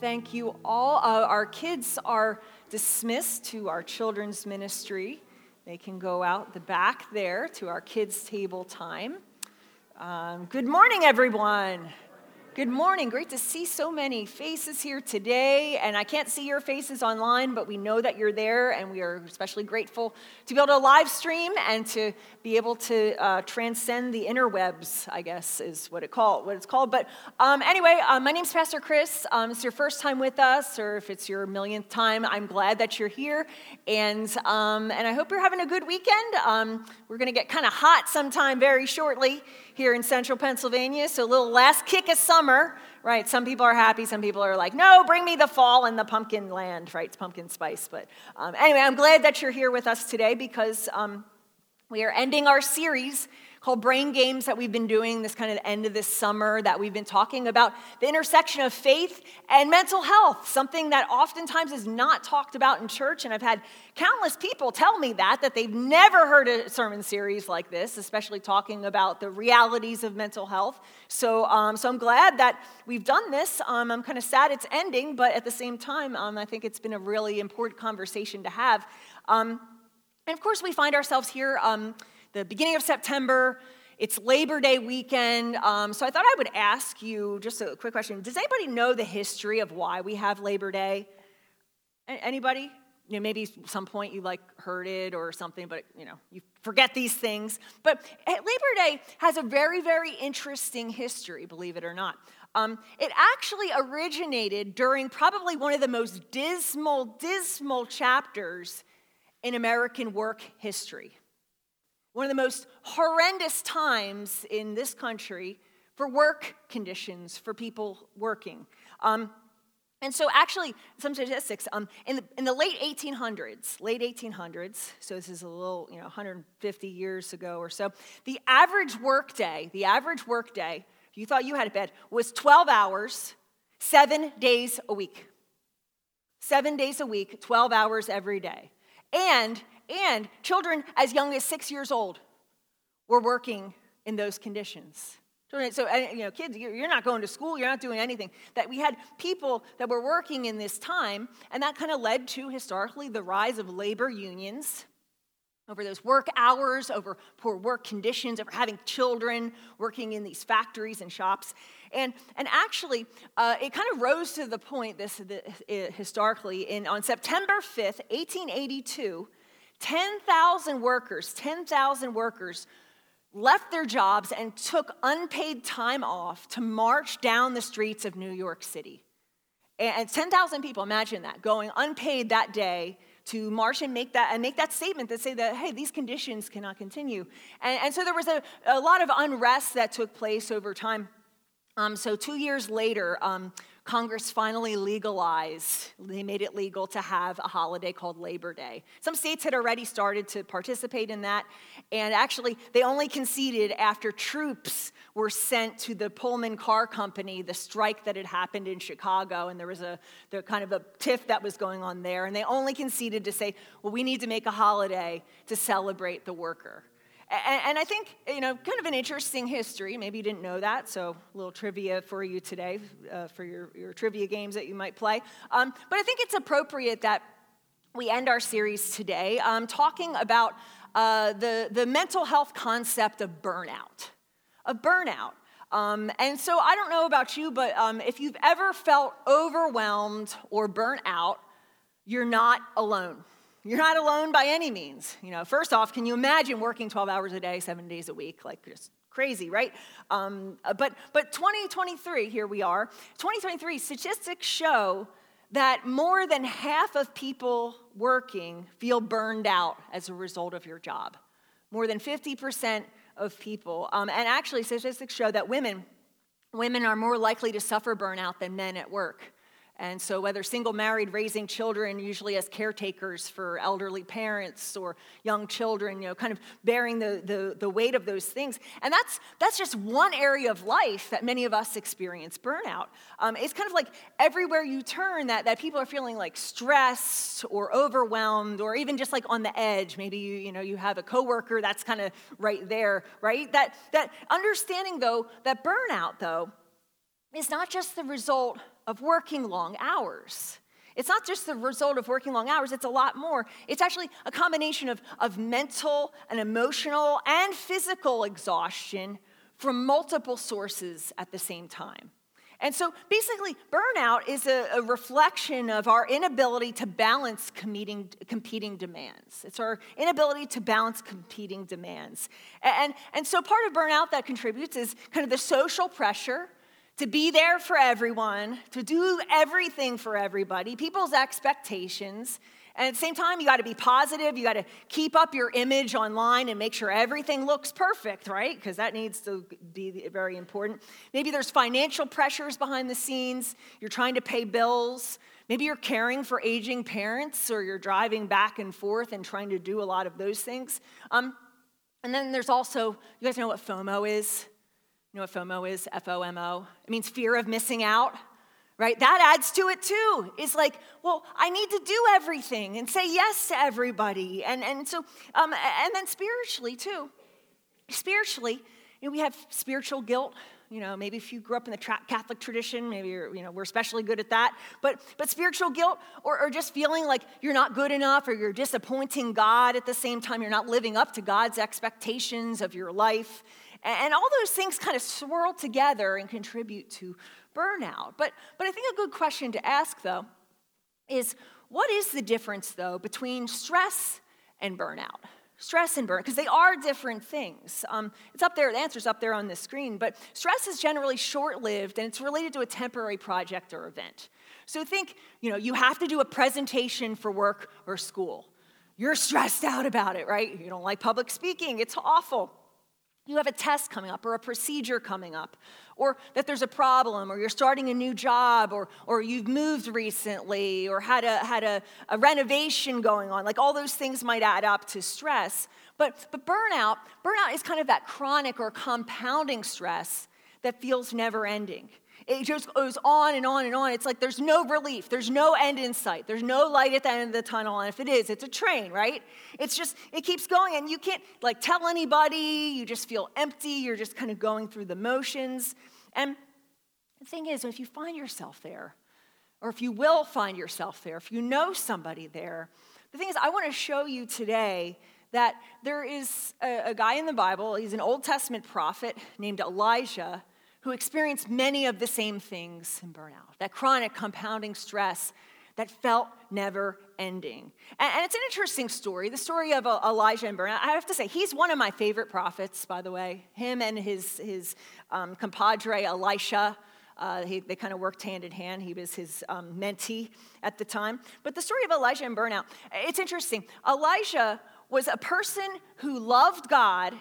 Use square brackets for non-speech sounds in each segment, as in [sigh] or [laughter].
Thank you all. Uh, our kids are dismissed to our children's ministry. They can go out the back there to our kids' table time. Um, good morning, everyone. Good morning. Great to see so many faces here today. And I can't see your faces online, but we know that you're there, and we are especially grateful to be able to live stream and to be able to uh, transcend the interwebs, I guess is what, it call, what it's called. But um, anyway, uh, my name's Pastor Chris. Um, it's your first time with us, or if it's your millionth time, I'm glad that you're here. And, um, and I hope you're having a good weekend. Um, we're going to get kind of hot sometime very shortly here in central Pennsylvania. So, a little last kick of summer, right? Some people are happy, some people are like, no, bring me the fall and the pumpkin land, right? It's pumpkin spice. But um, anyway, I'm glad that you're here with us today because um, we are ending our series called Brain Games that we've been doing this kind of end of this summer that we've been talking about the intersection of faith and mental health, something that oftentimes is not talked about in church. And I've had countless people tell me that, that they've never heard a sermon series like this, especially talking about the realities of mental health. So, um, so I'm glad that we've done this. Um, I'm kind of sad it's ending, but at the same time, um, I think it's been a really important conversation to have. Um, and of course, we find ourselves here um, the beginning of September. It's Labor Day weekend. Um, so I thought I would ask you just a quick question. Does anybody know the history of why we have Labor Day? Anybody? You know, maybe some point you like heard it or something, but you know, you forget these things. But eh, Labor Day has a very, very interesting history, believe it or not. Um, it actually originated during probably one of the most dismal, dismal chapters in American work history one of the most horrendous times in this country for work conditions for people working. Um, and so, actually, some statistics um, in, the, in the late 1800s, late 1800s, so this is a little, you know, 150 years ago or so, the average workday, the average workday, you thought you had a bed, was 12 hours, seven days a week. Seven days a week, 12 hours every day. And and children as young as six years old were working in those conditions. So, uh, you know, kids, you're not going to school, you're not doing anything. That we had people that were working in this time, and that kind of led to historically the rise of labor unions over those work hours, over poor work conditions, over having children working in these factories and shops. And, and actually, uh, it kind of rose to the point, this, this uh, historically, in, on September 5th, 1882, 10,000 workers, 10,000 workers left their jobs and took unpaid time off to march down the streets of New York City. And 10,000 people, imagine that, going unpaid that day to march and make that and make that statement that say that hey these conditions cannot continue. And, and so there was a, a lot of unrest that took place over time. Um, so two years later um, Congress finally legalized, they made it legal to have a holiday called Labor Day. Some states had already started to participate in that, and actually, they only conceded after troops were sent to the Pullman Car Company, the strike that had happened in Chicago, and there was a kind of a tiff that was going on there, and they only conceded to say, well, we need to make a holiday to celebrate the worker. And, I think, you know, kind of an interesting history. Maybe you didn't know that, so a little trivia for you today uh, for your, your trivia games that you might play. Um, but I think it's appropriate that we end our series today um, talking about uh, the, the mental health concept of burnout. Of burnout. Um, and so I don't know about you, but um, if you've ever felt overwhelmed or burnt out, you're not alone. You're not alone by any means. You know, first off, can you imagine working 12 hours a day, seven days a week? Like, just crazy, right? Um, uh, but, but 2023, here we are. 2023 statistics show that more than half of people working feel burned out as a result of your job. More than 50% of people. Um, and actually, statistics show that women, women are more likely to suffer burnout than men at work. And so, whether single, married, raising children, usually as caretakers for elderly parents or young children, you know, kind of bearing the, the, the, weight of those things. And that's, that's just one area of life that many of us experience burnout. Um, it's kind of like everywhere you turn that, that people are feeling like stressed or overwhelmed or even just like on the edge. Maybe you, you know, you have a coworker that's kind of right there, right? That, that understanding, though, that burnout, though, is not just the result of working long hours. It's not just the result of working long hours, it's a lot more. It's actually a combination of, of mental and emotional and physical exhaustion from multiple sources at the same time. And so basically, burnout is a, a, reflection of our inability to balance competing, competing demands. It's our inability to balance competing demands. And, and so part of burnout that contributes is kind of the social pressure to be there for everyone, to do everything for everybody, people's expectations, and at the same time, you got to be positive. You got to keep up your image online and make sure everything looks perfect, right? Because that needs to be very important. Maybe there's financial pressures behind the scenes. You're trying to pay bills. Maybe you're caring for aging parents or you're driving back and forth and trying to do a lot of those things. Um, and then there's also, you guys know what FOMO is? You know what FOMO is? F O M O. It means fear of missing out right? That adds to it too. It's like, well, I need to do everything and say yes to everybody. And, and so, um, and then spiritually too. Spiritually, you know, we have spiritual guilt. You know, maybe if you grew up in the tra- Catholic tradition, maybe you're, you know, we're especially good at that. But, but spiritual guilt, or, or just feeling like you're not good enough, or you're disappointing God at the same time, you're not living up to God's expectations of your life. And, all those things kind of swirl together and contribute to burnout. But, but I think a good question to ask, though, is what is the difference, though, between stress and burnout? Stress and burnout, because they are different things. Um, it's up there, the answer's up there on the screen, but stress is generally short lived and it's related to a temporary project or event. So think, you know, you have to do a presentation for work or school. You're stressed out about it, right? You don't like public speaking, it's awful you have a test coming up or a procedure coming up, or that there's a problem, or you're starting a new job, or, or you've moved recently, or had, a, had a, a renovation going on. Like all those things might add up to stress. But, but burnout, burnout is kind of that chronic or compounding stress that feels never ending. It just goes on and on and on. It's like there's no relief, there's no end in sight, there's no light at the end of the tunnel. And if it is, it's a train, right? It's just, it keeps going, and you can't like tell anybody. You just feel empty. You're just kind of going through the motions. And the thing is, if you find yourself there, or if you will find yourself there, if you know somebody there, the thing is, I want to show you today that there is a, a guy in the Bible, he's an Old Testament prophet named Elijah who experienced many of the same things in burnout that chronic compounding stress that felt never ending. And, it's an interesting story, the story of uh, Elijah and burnout. I have to say, he's one of my favorite prophets, by the way. Him and his, his um, compadre, Elisha. Uh, he, they kind of worked hand in hand. He was his um, mentee at the time. But the story of Elijah and burnout, it's interesting. Elijah was a person who loved God,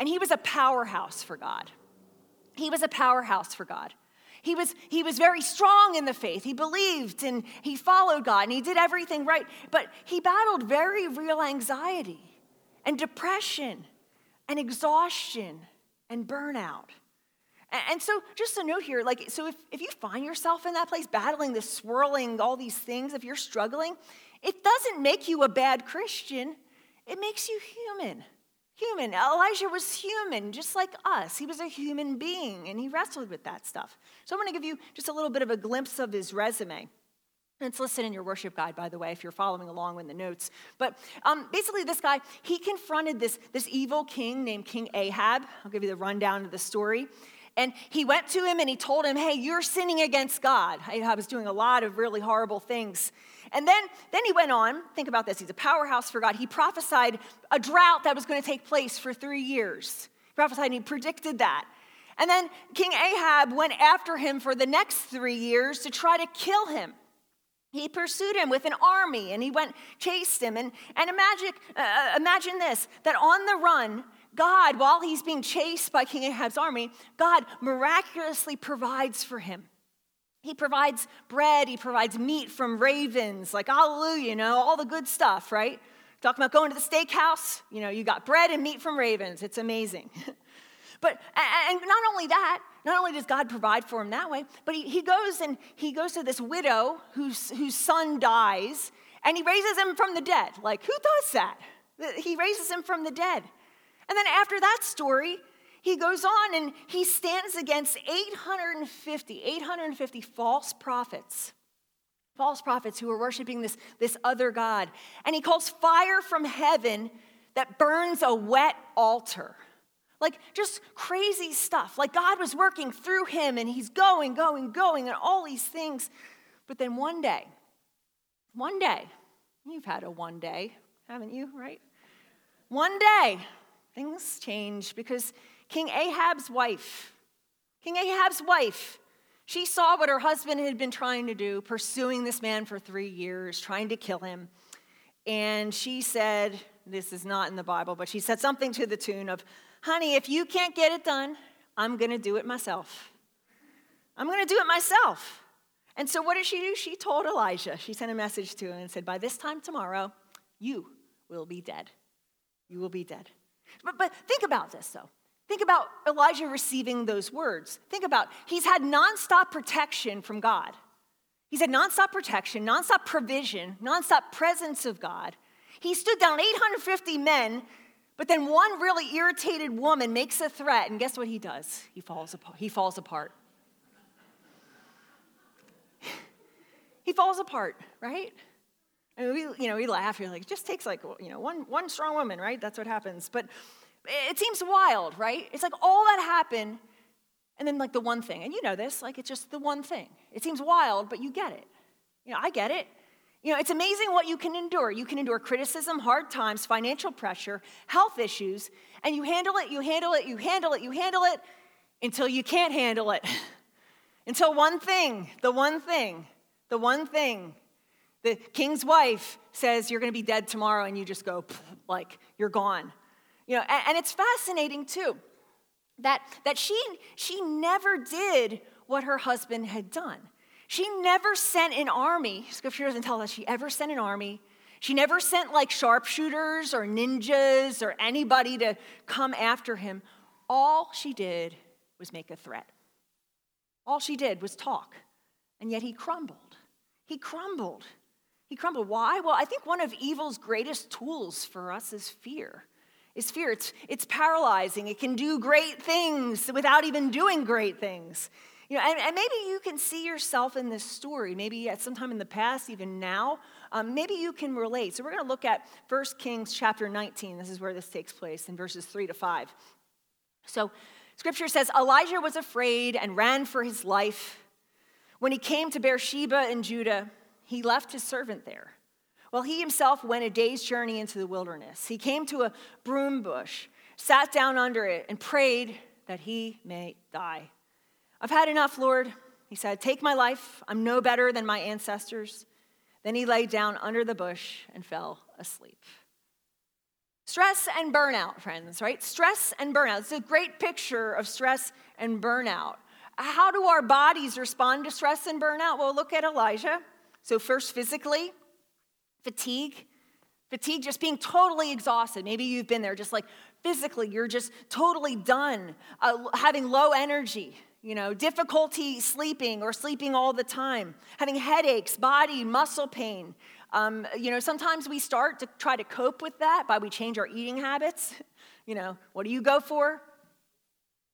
and he was a powerhouse for God. He was a powerhouse for God. He was, he was very strong in the faith. He believed and he followed God and he did everything right. But he battled very real anxiety and depression and exhaustion and burnout. And, so, just a note here like, so if, if you find yourself in that place battling this swirling, all these things, if you're struggling, it doesn't make you a bad Christian, it makes you human human. Elijah was human, just like us. He was a human being, and he wrestled with that stuff. So I'm going to give you just a little bit of a glimpse of his resume. It's listed in your worship guide, by the way, if you're following along with the notes. But um, basically, this guy, he confronted this, this evil king named King Ahab. I'll give you the rundown of the story. And he went to him and he told him, Hey, you're sinning against God. Ahab was doing a lot of really horrible things. And then, then he went on, think about this, he's a powerhouse for God. He prophesied a drought that was going to take place for three years. He prophesied and he predicted that. And then King Ahab went after him for the next three years to try to kill him. He pursued him with an army and he went, chased him. And, and imagine, uh, imagine this that on the run, God, while he's being chased by King Ahab's army, God miraculously provides for him. He provides bread, he provides meat from ravens, like hallelujah, you know, all the good stuff, right? Talking about going to the steakhouse, you know, you got bread and meat from ravens. It's amazing. [laughs] but, and not only that, not only does God provide for him that way, but he, he goes and he goes to this widow whose, whose son dies and he raises him from the dead. Like, who does that? He raises him from the dead. And then after that story, he goes on and he stands against 850, 850 false prophets, false prophets who are worshiping this, this other God. And he calls fire from heaven that burns a wet altar. Like just crazy stuff. Like God was working through him and he's going, going, going, and all these things. But then one day, one day, you've had a one day, haven't you, right? One day, things change because King Ahab's wife, King Ahab's wife, she saw what her husband had been trying to do, pursuing this man for three years, trying to kill him. And she said, This is not in the Bible, but she said something to the tune of, Honey, if you can't get it done, I'm going to do it myself. I'm going to do it myself. And so what did she do? She told Elijah, she sent a message to him and said, By this time tomorrow, you will be dead. You will be dead. But, but think about this, though. Think about Elijah receiving those words. Think about he's had nonstop protection from God. He's had nonstop protection, nonstop provision, nonstop presence of God. He stood down 850 men, but then one really irritated woman makes a threat, and guess what he does? He falls apart. He falls apart. [laughs] he falls apart, right? I mean, we, you know, we laugh. You're like, it just takes like, you know, one, one strong woman, right? That's what happens. But it seems wild, right? It's like all that happened, and then like the one thing. And you know this, like it's just the one thing. It seems wild, but you get it. You know, I get it. You know, it's amazing what you can endure. You can endure criticism, hard times, financial pressure, health issues, and you handle it, you handle it, you handle it, you handle it until you can't handle it. [laughs] until one thing, the one thing, the one thing, the king's wife says you're going to be dead tomorrow, and you just go, [laughs] like, you're gone. You know, and, and it's fascinating too that, that she, she never did what her husband had done. She never sent an army. Scripture doesn't tell us she ever sent an army. She never sent like sharpshooters or ninjas or anybody to come after him. All she did was make a threat. All she did was talk. And yet he crumbled. He crumbled. He crumbled. Why? Well, I think one of evil's greatest tools for us is fear is fear. It's, it's paralyzing. It can do great things without even doing great things. You know, and, and maybe you can see yourself in this story, maybe at some time in the past, even now. Um, maybe you can relate. So we're going to look at 1 Kings chapter 19. This is where this takes place in verses 3 to 5. So scripture says Elijah was afraid and ran for his life. When he came to Beersheba in Judah, he left his servant there well, he himself went a day's journey into the wilderness. He came to a broom bush, sat down under it, and prayed that he may die. I've had enough, Lord. He said, Take my life. I'm no better than my ancestors. Then he lay down under the bush and fell asleep. Stress and burnout, friends, right? Stress and burnout. It's a great picture of stress and burnout. How do our bodies respond to stress and burnout? Well, look at Elijah. So, first, physically, fatigue. Fatigue, just being totally exhausted. Maybe you've been there, just like physically, you're just totally done, uh, having low energy, you know, difficulty sleeping or sleeping all the time, having headaches, body, muscle pain. Um, you know, sometimes we start to try to cope with that by we change our eating habits. [laughs] You know, what do you go for?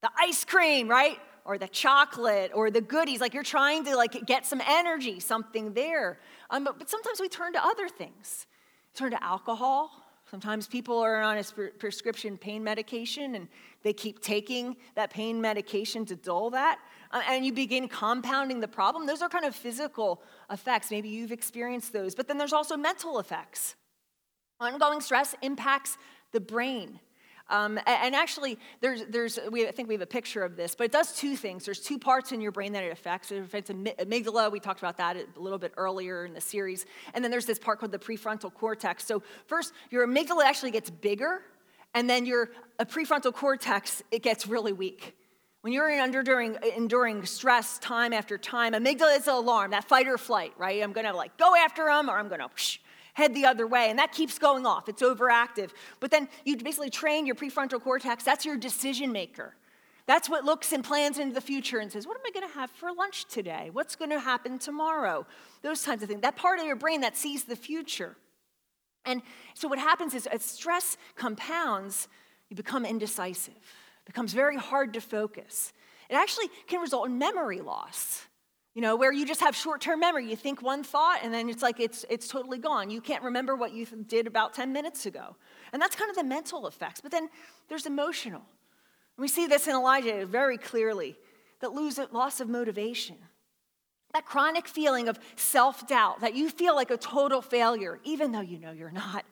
The ice cream, right? Or the chocolate or the goodies like you're trying to like get some energy something there. Um, but, but sometimes we turn to other things. Turn to alcohol. Sometimes people are on a prescription pain medication and they keep taking that pain medication to dull that uh, and you begin compounding the problem. Those are kind of physical effects. Maybe you've experienced those. But then there's also mental effects. Ongoing stress impacts the brain um, and actually, there's, there's, we, I think we have a picture of this, but it does two things. There's two parts in your brain that it affects. It affects amygdala. We talked about that a little bit earlier in the series. And then there's this part called the prefrontal cortex. So first, your amygdala actually gets bigger, and then your prefrontal cortex, it gets really weak. When you're enduring, enduring stress time after time, amygdala is an alarm, that fight or flight, right? I'm gonna like go after them or I'm gonna head the other way. And that keeps going off, it's overactive. But then you basically train your prefrontal cortex, that's your decision maker. That's what looks and plans into the future and says, What am I going to have for lunch today? What's going to happen tomorrow? Those kinds of things. That part of your brain that sees the future. And so what happens is as stress compounds, you become indecisive. becomes very hard to focus. It actually can result in memory loss. You know, where you just have short term memory. You think one thought and then it's like it's, it's totally gone. You can't remember what you did about 10 minutes ago. And that's kind of the mental effects. But then there's emotional. We see this in Elijah very clearly that lose, loss of motivation. That chronic feeling of self doubt, that you feel like a total failure, even though you know you're not.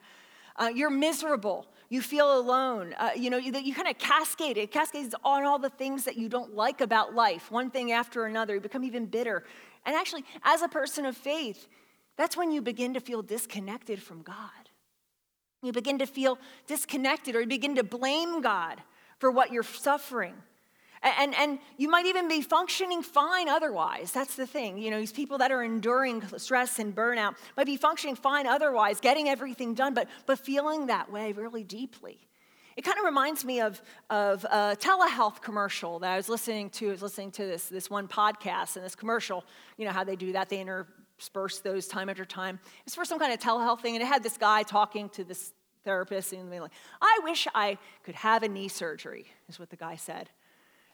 Uh, you're miserable. You feel alone. Uh, you know, you, you kind of cascade. It cascades on all the things that you don't like about life, one thing after another. You become even bitter. And actually, as a person of faith, that's when you begin to feel disconnected from God. You begin to feel disconnected or you begin to blame God for what you're suffering. And, and you might even be functioning fine otherwise. That's the thing. You know, these people that are enduring stress and burnout might be functioning fine otherwise, getting everything done, but, but feeling that way really deeply. It kind of reminds me of, of a telehealth commercial that I was listening to. I was listening to this, this one podcast and this commercial, you know, how they do that. They intersperse those time after time. It's for some kind of telehealth thing, and it had this guy talking to this therapist and being like, I wish I could have a knee surgery, is what the guy said.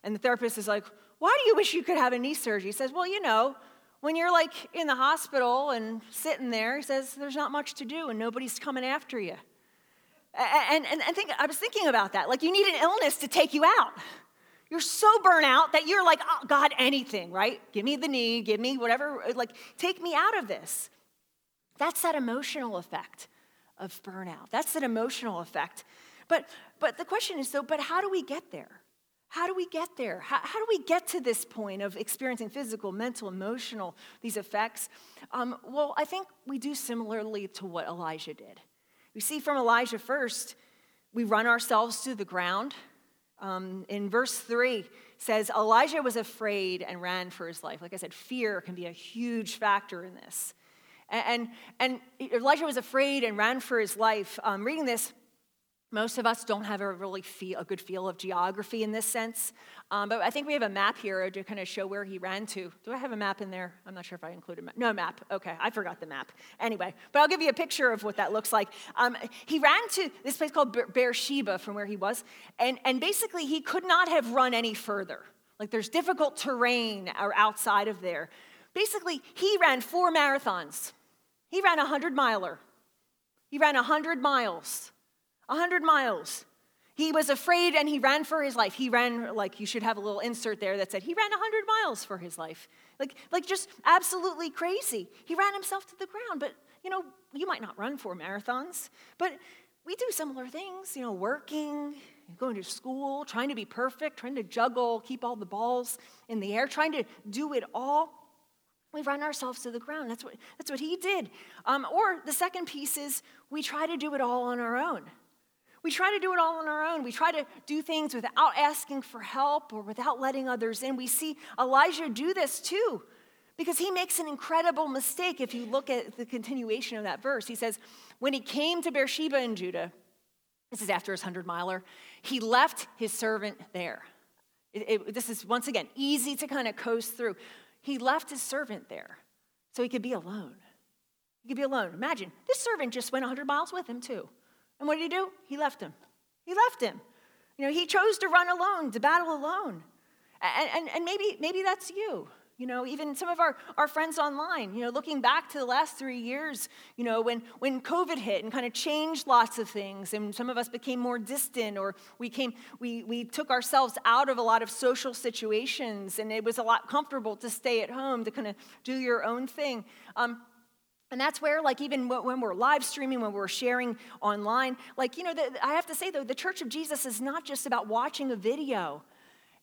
And the therapist is like, Why do you wish you could have a knee surgery? He says, Well, you know, when you're like in the hospital and sitting there, he says, There's not much to do and nobody's coming after you. And, and, and think, I was thinking about that. Like, you need an illness to take you out. You're so burnt out that you're like, oh, God, anything, right? Give me the knee, give me whatever, like, take me out of this. That's that emotional effect of burnout. That's that emotional effect. But, but the question is, though, but how do we get there? How do we get there? How, how, do we get to this point of experiencing physical, mental, emotional, these effects? Um, well, I think we do similarly to what Elijah did. We see from Elijah first, we run ourselves to the ground. Um, in verse 3 says elijah was afraid and ran for his life like i said fear can be a huge factor in this and, and, and elijah was afraid and ran for his life um, reading this most of us don't have a really feel, a good feel of geography in this sense. Um, but I think we have a map here to kind of show where he ran to. Do I have a map in there? I'm not sure if I included map. No map. Okay, I forgot the map. Anyway, but I'll give you a picture of what that looks like. Um, he ran to this place called Beersheba from where he was, and, and basically he could not have run any further. Like there's difficult terrain outside of there. Basically, he ran four marathons. He ran a 100 miler. He ran a 100 miles. 100 miles. He was afraid and he ran for his life. He ran, like, you should have a little insert there that said he ran 100 miles for his life. Like, like just absolutely crazy. He ran himself to the ground. But, you know, you might not run four marathons, but we do similar things, you know, working, going to school, trying to be perfect, trying to juggle, keep all the balls in the air, trying to do it all. We run ourselves to the ground. That's what, that's what he did. Um, or the second piece is we try to do it all on our own. We try to do it all on our own. We try to do things without asking for help or without letting others in. We see Elijah do this too because he makes an incredible mistake if you look at the continuation of that verse. He says, When he came to Beersheba in Judah, this is after his 100 miler, he left his servant there. It, it, this is, once again, easy to kind of coast through. He left his servant there so he could be alone. He could be alone. Imagine, this servant just went 100 miles with him, too. And what did he do? He left him. He left him. You know, he chose to run alone, to battle alone. And, and, and maybe, maybe that's you. You know, even some of our, our friends online, you know, looking back to the last three years, you know, when, when COVID hit and kind of changed lots of things, and some of us became more distant, or we came, we, we took ourselves out of a lot of social situations, and it was a lot comfortable to stay at home, to kind of do your own thing. Um, and that's where, like, even when we're live streaming, when we're sharing online, like, you know, the, I have to say, though, the Church of Jesus is not just about watching a video,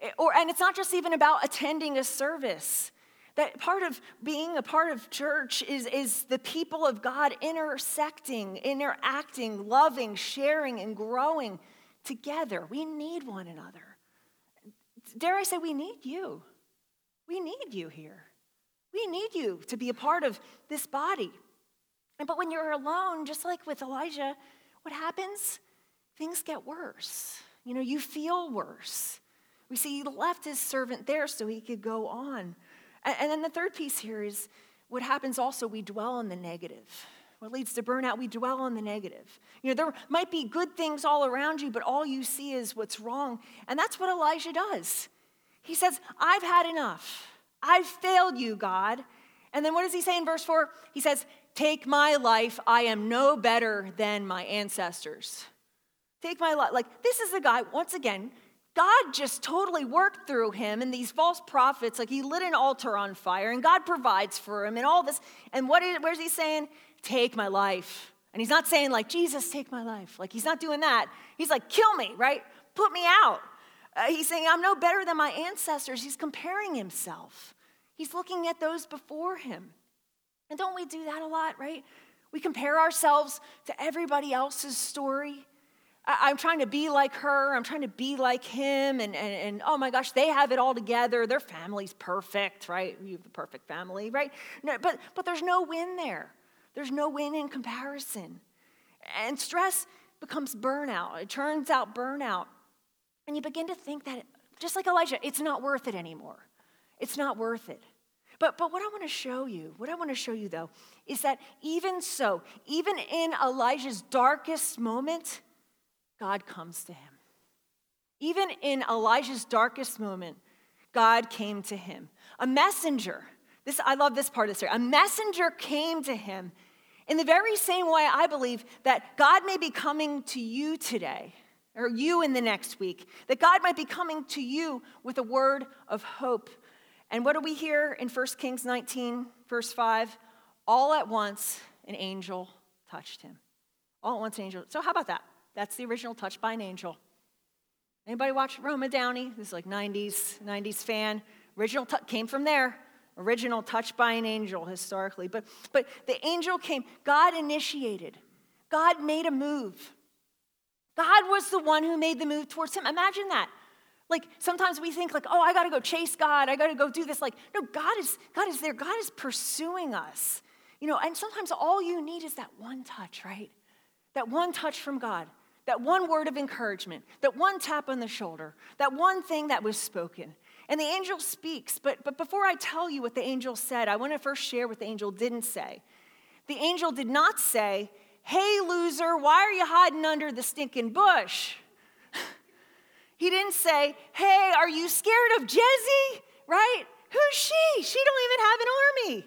eh, or, and it's not just even about attending a service. That part of being a part of church is, is the people of God intersecting, interacting, loving, sharing, and growing together. We need one another. Dare I say, we need you. We need you here. We need you to be a part of this body. But when you're alone, just like with Elijah, what happens? Things get worse. You know, you feel worse. We see he left his servant there so he could go on. And then the third piece here is what happens also, we dwell on the negative. What leads to burnout? We dwell on the negative. You know, there might be good things all around you, but all you see is what's wrong. And that's what Elijah does. He says, I've had enough. I've failed you, God. And then what does he say in verse 4? He says, Take my life. I am no better than my ancestors. Take my life. Like, this is the guy, once again, God just totally worked through him and these false prophets. Like, he lit an altar on fire and God provides for him and all this. And what is, where's he saying? Take my life. And he's not saying, like, Jesus, take my life. Like, he's not doing that. He's like, kill me, right? Put me out. Uh, he's saying, I'm no better than my ancestors. He's comparing himself. He's looking at those before him. And don't we do that a lot, right? We compare ourselves to everybody else's story. I, am trying to be like her. I'm trying to be like him. And, and, and oh my gosh, they have it all together. Their family's perfect, right? You have the perfect family, right? No, but, but there's no win there. There's no win in comparison. And stress becomes burnout. It turns out burnout. And you begin to think that, just like Elijah, it's not worth it anymore. It's not worth it. But, but what I want to show you, what I want to show you though, is that even so, even in Elijah's darkest moment, God comes to him. Even in Elijah's darkest moment, God came to him. A messenger, this I love this part of the story. A messenger came to him in the very same way I believe that God may be coming to you today, or you in the next week, that God might be coming to you with a word of hope and what do we hear in 1 Kings 19, verse 5? All at once, an angel touched him. All at once, an angel. So, how about that? That's the original touch by an angel. Anybody watch Roma Downey? This is like 90s, 90s fan. Original t- came from there. Original touch by an angel historically. But, but the angel came. God initiated. God made a move. God was the one who made the move towards him. Imagine that. Like sometimes we think like, oh, I got to go chase God. I got to go do this. Like, no, God is God is there. God is pursuing us. You know, and sometimes all you need is that one touch, right? That one touch from God. That one word of encouragement, that one tap on the shoulder, that one thing that was spoken. And the angel speaks, but, but before I tell you what the angel said, I want to first share what the angel didn't say. The angel did not say, Hey, loser, why are you hiding under the stinking bush? [laughs] He didn't say, Hey, are you scared of Jesse? Right? Who's she? She don't even have an army.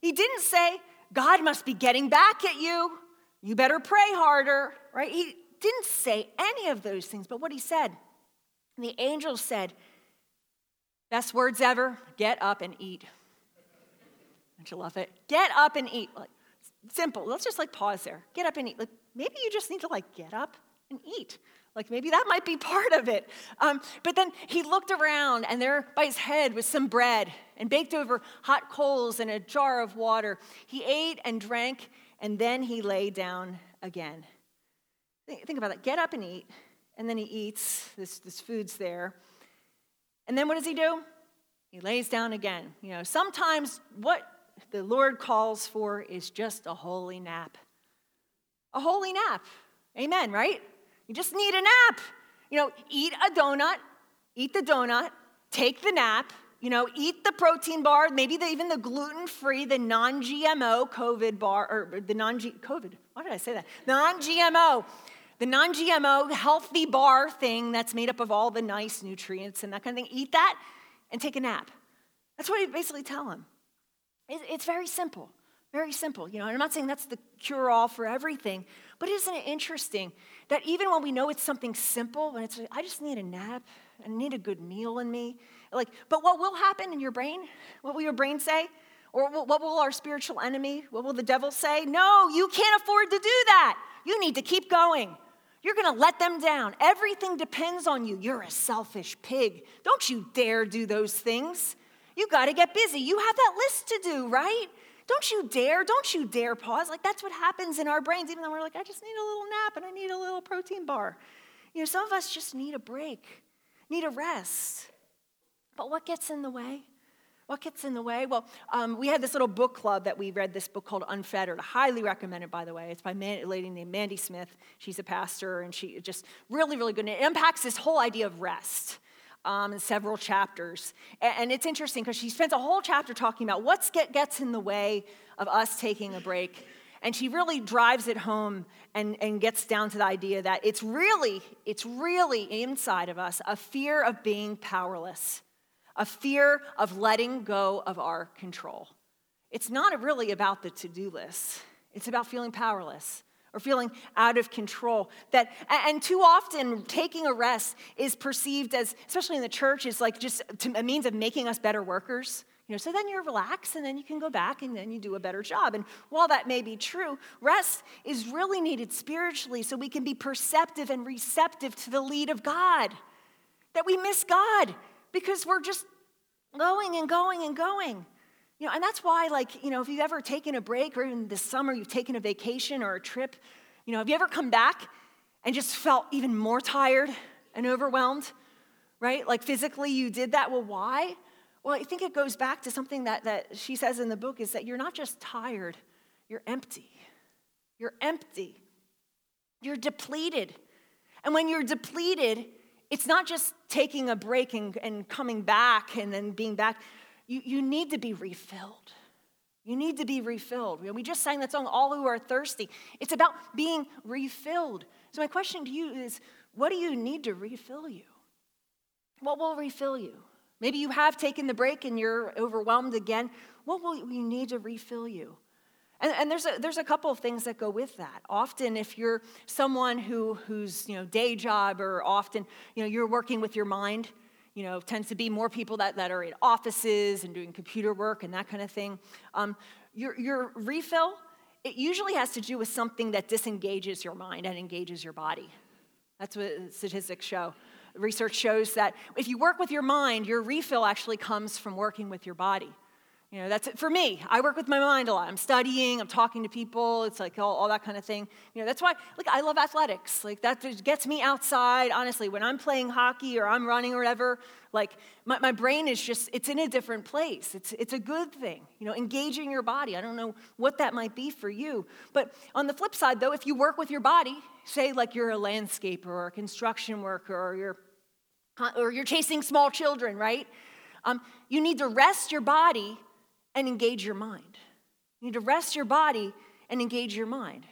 He didn't say, God must be getting back at you. You better pray harder, right? He didn't say any of those things, but what he said, the angel said, best words ever, get up and eat. Don't you love it? Get up and eat. Like, simple. Let's just like pause there. Get up and eat. Like, maybe you just need to like get up and eat. Like maybe that might be [laughs] part of it. Um, but then he looked around, and there by his head was some bread and baked over hot coals and a jar of water. He ate and drank, and then he lay down again. Think, about that. Get up and eat, and then he eats. This, this food's there. And then what does he do? He lays down again. You know, sometimes what the Lord calls for is just a holy nap. A holy nap. Amen, right? You just need a nap. You know, eat a donut, eat the donut, take the nap, you know, eat the protein bar, maybe the, even the gluten free, the non GMO COVID bar, or the non COVID, why did I say that? Non GMO, the non GMO healthy bar thing that's made up of all the nice nutrients and that kind of thing. Eat that and take a nap. That's what you basically tell him. It's very simple. Very simple, you know. I'm not saying that's the cure all for everything, but isn't it interesting that even when we know it's something simple, when it's, I just need a nap, I need a good meal in me, like, but what will happen in your brain? What will your brain say? Or what will our spiritual enemy, what will the devil say? No, you can't afford to do that. You need to keep going. You're going to let them down. Everything depends on you. You're a selfish pig. Don't you dare do those things. You got to get busy. You have that list to do, right? Don't you dare, don't you dare pause. Like that's what happens in our brains, even though we're like, I just need a little nap and I need a little protein bar. You know, some of us just need a break, need a rest. But what gets in the way? What gets in the way? Well, um, we had this little book club that we read this book called Unfettered. Highly recommended, by the way. It's by a lady named Mandy Smith. She's a pastor, and she just really, really good. And it impacts this whole idea of rest um, in several chapters. And it's interesting because she spends a whole chapter talking about what get, gets in the way of us taking a break. And she really drives it home and, and gets down to the idea that it's really, it's really inside of us a fear of being powerless, a fear of letting go of our control. It's not really about the to do list, it's about feeling powerless or feeling out of control that and too often taking a rest is perceived as especially in the church is like just a means of making us better workers you know, so then you're relaxed and then you can go back and then you do a better job. And while that may be true, rest is really needed spiritually so we can be perceptive and receptive to the lead of God. That we miss God because we're just going and going and going. You know, and that's why, like, you know, if you've ever taken a break or even this summer you've taken a vacation or a trip, you know, have you ever come back and just felt even more tired and overwhelmed? Right? Like physically you did that. Well, why? Well, I think it goes back to something that, that she says in the book is that you're not just tired, you're empty. You're empty. You're depleted. And when you're depleted, it's not just taking a break and, and coming back and then being back. You, you need to be refilled. You need to be refilled. We just sang that song, All Who Are Thirsty. It's about being refilled. So, my question to you is what do you need to refill you? What will refill you? Maybe you have taken the break and you're overwhelmed again. What will you need to refill you? And, and, there's, a, there's a couple of things that go with that. Often, if you're someone who, whose you know, day job or often you know, you're working with your mind, you know, tends to be more people that, that are in offices and doing computer work and that kind of thing. Um, your, your refill, it usually has to do with something that disengages your mind and engages your body. That's what statistics show research shows that if you work with your mind, your refill actually comes from working with your body. You know, that's it for me. I work with my mind a lot. I'm studying, I'm talking to people, it's like all, all that kind of thing. You know, that's why, like, I love athletics. Like, that gets me outside, honestly. When I'm playing hockey or I'm running or whatever, like, my, my brain is just, it's in a different place. It's, it's a good thing, you know, engaging your body. I don't know what that might be for you. But on the flip side, though, if you work with your body, say like you're a landscaper or a construction worker or you're or you're chasing small children, right? Um, you need to rest your body and engage your mind. You need to rest your body and engage your mind.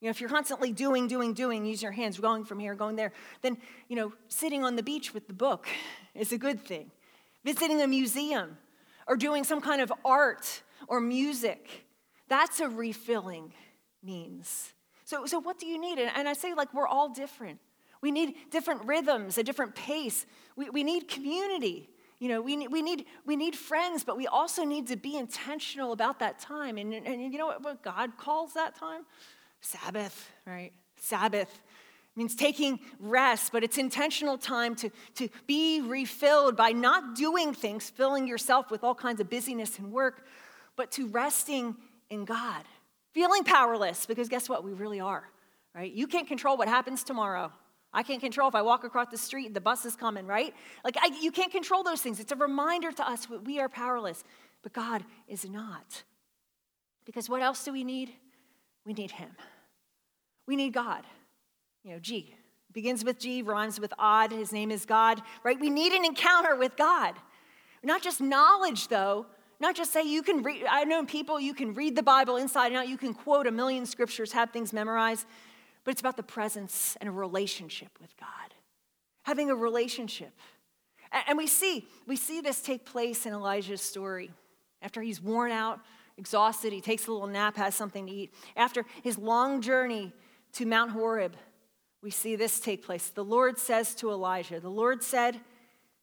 You know, if you're constantly doing, doing, doing, use your hands, going from here, going there, then, you know, sitting on the beach with the book [laughs] is a good thing. Visiting a museum or doing some kind of art or music, that's a refilling means. So, so what do you need? And, and I say, like, we're all different. We need different rhythms, a different pace. We, we need community. You know, we need, we, need, we need friends, but we also need to be intentional about that time. And, and you know what, what God calls that time? Sabbath, right? Sabbath means taking rest, but it's intentional time to, to be refilled by not doing things, filling yourself with all kinds of busyness and work, but to resting in God. Feeling powerless, because guess what? We really are, right? You can't control what happens tomorrow. I can't control if I walk across the street, the bus is coming, right? Like, I, you can't control those things. It's a reminder to us that we are powerless, but God is not. Because what else do we need? We need Him. We need God. You know, G begins with G, rhymes with odd. His name is God, right? We need an encounter with God. Not just knowledge, though. Not just say you can read, I've known people, you can read the Bible inside and out, you can quote a million scriptures, have things memorized but it's about the presence and a relationship with God. Having a relationship. And we see, we see this take place in Elijah's story. After he's worn out, exhausted, he takes a little nap, has something to eat. After his long journey to Mount Horeb, we see this take place. The Lord says to Elijah, The Lord said,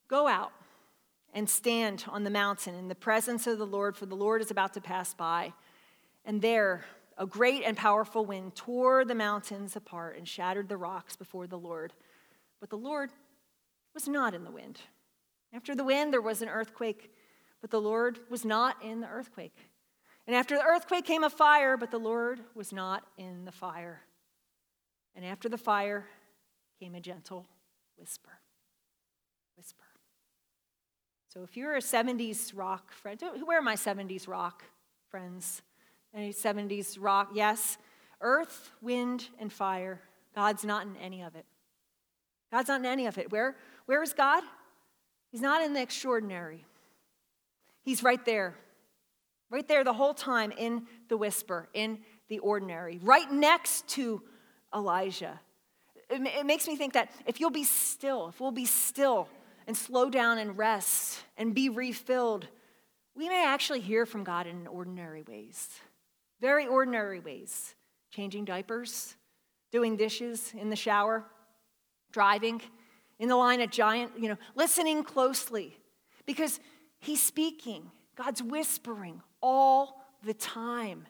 Go out and stand on the mountain in the presence of the Lord, for the Lord is about to pass by. And there, a great and powerful wind tore the mountains apart and shattered the rocks before the Lord. But the Lord was not in the wind. After the wind, there was an earthquake, but the Lord was not in the earthquake. And after the earthquake came a fire, but the Lord was not in the fire. And after the fire came a gentle whisper. Whisper. So if you're a 70s rock friend, where are my 70s rock friends? Any 70s rock? Yes. Earth, wind, and fire. God's not in any of it. God's not in any of it. Where, where is God? He's not in the extraordinary. He's right there. Right there the whole time in the whisper, in the ordinary, right next to Elijah. It, makes me think that if you'll be still, if we'll be still and slow down and rest and be refilled, we may actually hear from God in ordinary ways, very ordinary ways. Changing diapers, doing dishes in the shower, driving in the line at Giant, you know, listening closely because He's speaking. God's whispering all the time.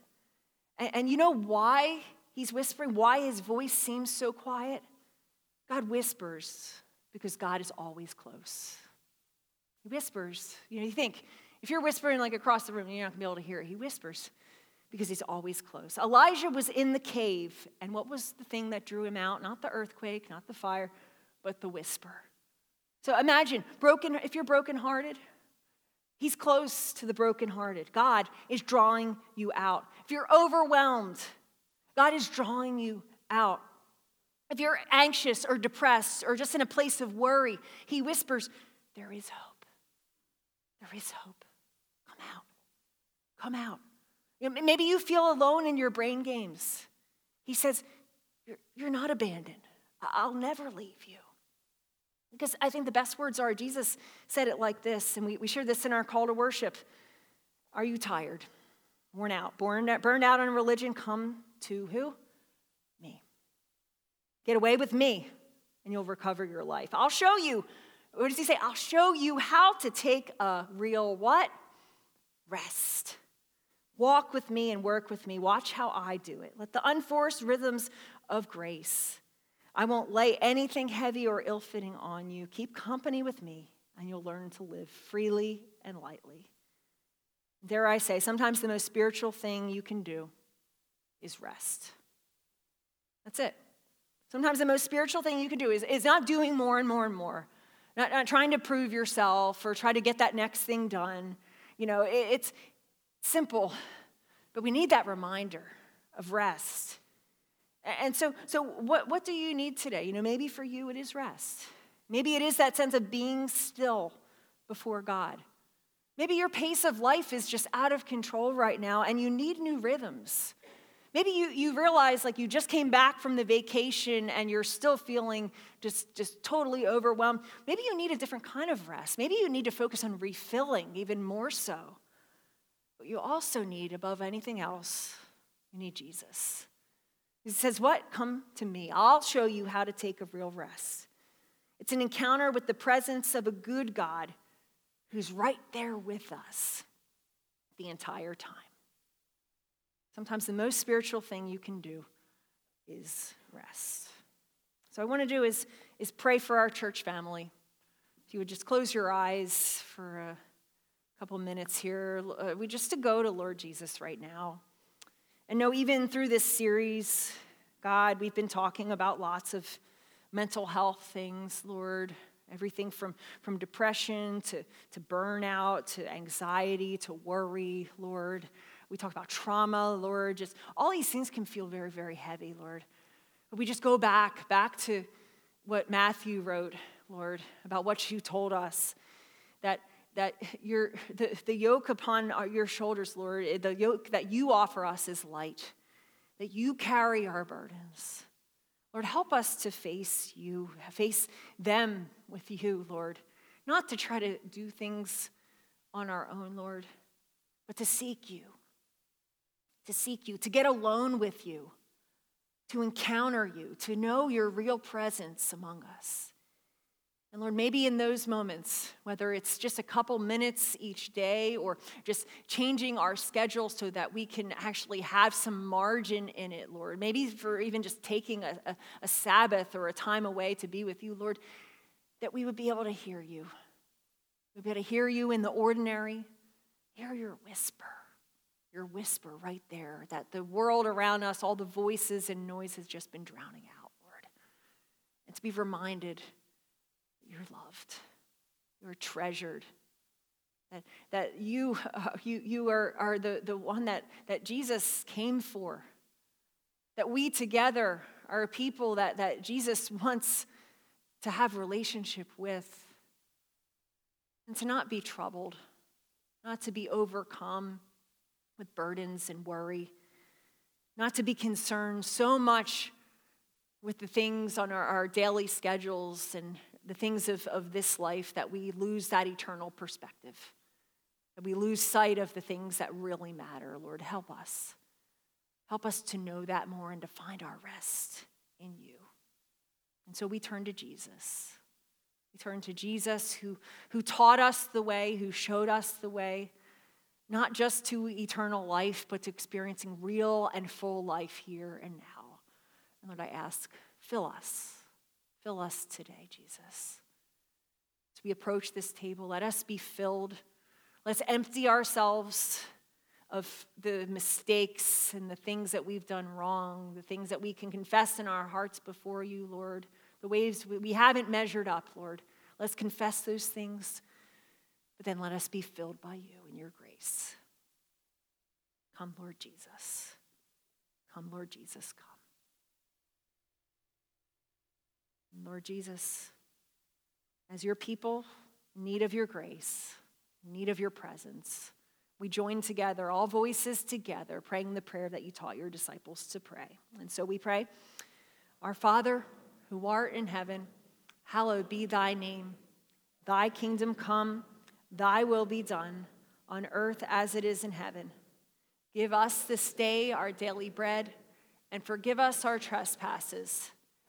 And, and you know why He's whispering? Why His voice seems so quiet? God whispers because God is always close. He whispers. You know, you think if you're whispering like across the room, you're not gonna be able to hear it. He whispers because he's always close. Elijah was in the cave, and what was the thing that drew him out? Not the earthquake, not the fire, but the whisper. So imagine, broken, if you're brokenhearted, he's close to the brokenhearted. God is drawing you out. If you're overwhelmed, God is drawing you out. If you're anxious or depressed or just in a place of worry, he whispers, There is hope. There is hope. Come out. Come out. Maybe you feel alone in your brain games. He says, You're, you're not abandoned. I'll never leave you. Because I think the best words are Jesus said it like this, and we, we share this in our call to worship. Are you tired? Worn out? Burned out, burned out on religion? Come to who? Me. Get away with me, and you'll recover your life. I'll show you. What does he say? I'll show you how to take a real what? Rest. Walk with me and work with me. Watch how I do it. Let the unforced rhythms of grace. I won't lay anything heavy or ill fitting on you. Keep company with me, and you'll learn to live freely and lightly. Dare I say, sometimes the most spiritual thing you can do is rest. That's it. Sometimes the most spiritual thing you can do is, is not doing more and more and more, not, not trying to prove yourself or try to get that next thing done. You know, it, it's simple, but we need that reminder of rest. And so, so what, what do you need today? You know, maybe for you it is rest. Maybe it is that sense of being still before God. Maybe your pace of life is just out of control right now and you need new rhythms. Maybe you, you realize like you just came back from the vacation and you're still feeling just, just totally overwhelmed. Maybe you need a different kind of rest. Maybe you need to focus on refilling even more so. But you also need, above anything else, you need Jesus. He says, What? Come to me. I'll show you how to take a real rest. It's an encounter with the presence of a good God who's right there with us the entire time. Sometimes the most spiritual thing you can do is rest. So, I want to do is, is pray for our church family. If you would just close your eyes for a couple minutes here, uh, we just to go to Lord Jesus right now. And know, even through this series, God, we've been talking about lots of mental health things, Lord. Everything from, from depression to, to burnout to anxiety to worry, Lord. We talk about trauma, Lord. Just all these things can feel very, very heavy, Lord. But we just go back, back to what Matthew wrote, Lord, about what you told us that that [laughs] your, the, the yoke upon your shoulders, Lord, eh, the yoke that you offer us is light, that you carry our burdens. Lord, help us to face you, face them with you, Lord, not to try to do things on our own, Lord, but to seek you, to seek you, to get alone with you, to encounter you, to know your real presence among us. And Lord, maybe in those moments, whether it's just a couple minutes each day or just changing our schedule so that we can actually have some margin in it, Lord, maybe for even just taking a, a, a Sabbath or a time away to be with you, Lord, that we would be able to hear you. We'd be able to hear you in the ordinary, hear your whisper your whisper right there that the world around us, all the voices and noise has just been drowning out, Lord. And to be reminded you're loved, you're treasured, that, that you, uh, you, you are, are the, the one that, that Jesus came for, that we together are a people that, that Jesus wants to have relationship with, and to not be troubled, not to be overcome with burdens and worry. not to be concerned so much with the things on our, our daily schedules and the things of, of this life that we lose that eternal perspective, that we lose sight of the things that really matter. Lord, help us. Help us to know that more and to find our rest in you. And so we turn to Jesus. We turn to Jesus who, who taught us the way, who showed us the way, not just to eternal life, but to experiencing real and full life here and now. And Lord, I ask, fill us. Fill us today, Jesus. As we approach this table, let us be filled. Let's empty ourselves of the mistakes and the things that we've done wrong, the things that we can confess in our hearts before you, Lord, the ways we haven't measured up, Lord. Let's confess those things, but then let us be filled by you and your grace. Come, Lord Jesus. Come, Lord Jesus, come. Lord Jesus, as your people, need of your grace, need of your presence, we join together, all voices together, praying the prayer that you taught your disciples to pray. And so we pray, Our Father, who art in heaven, hallowed be thy name. Thy kingdom come, thy will be done, on earth as it is in heaven. Give us this day our daily bread, and forgive us our trespasses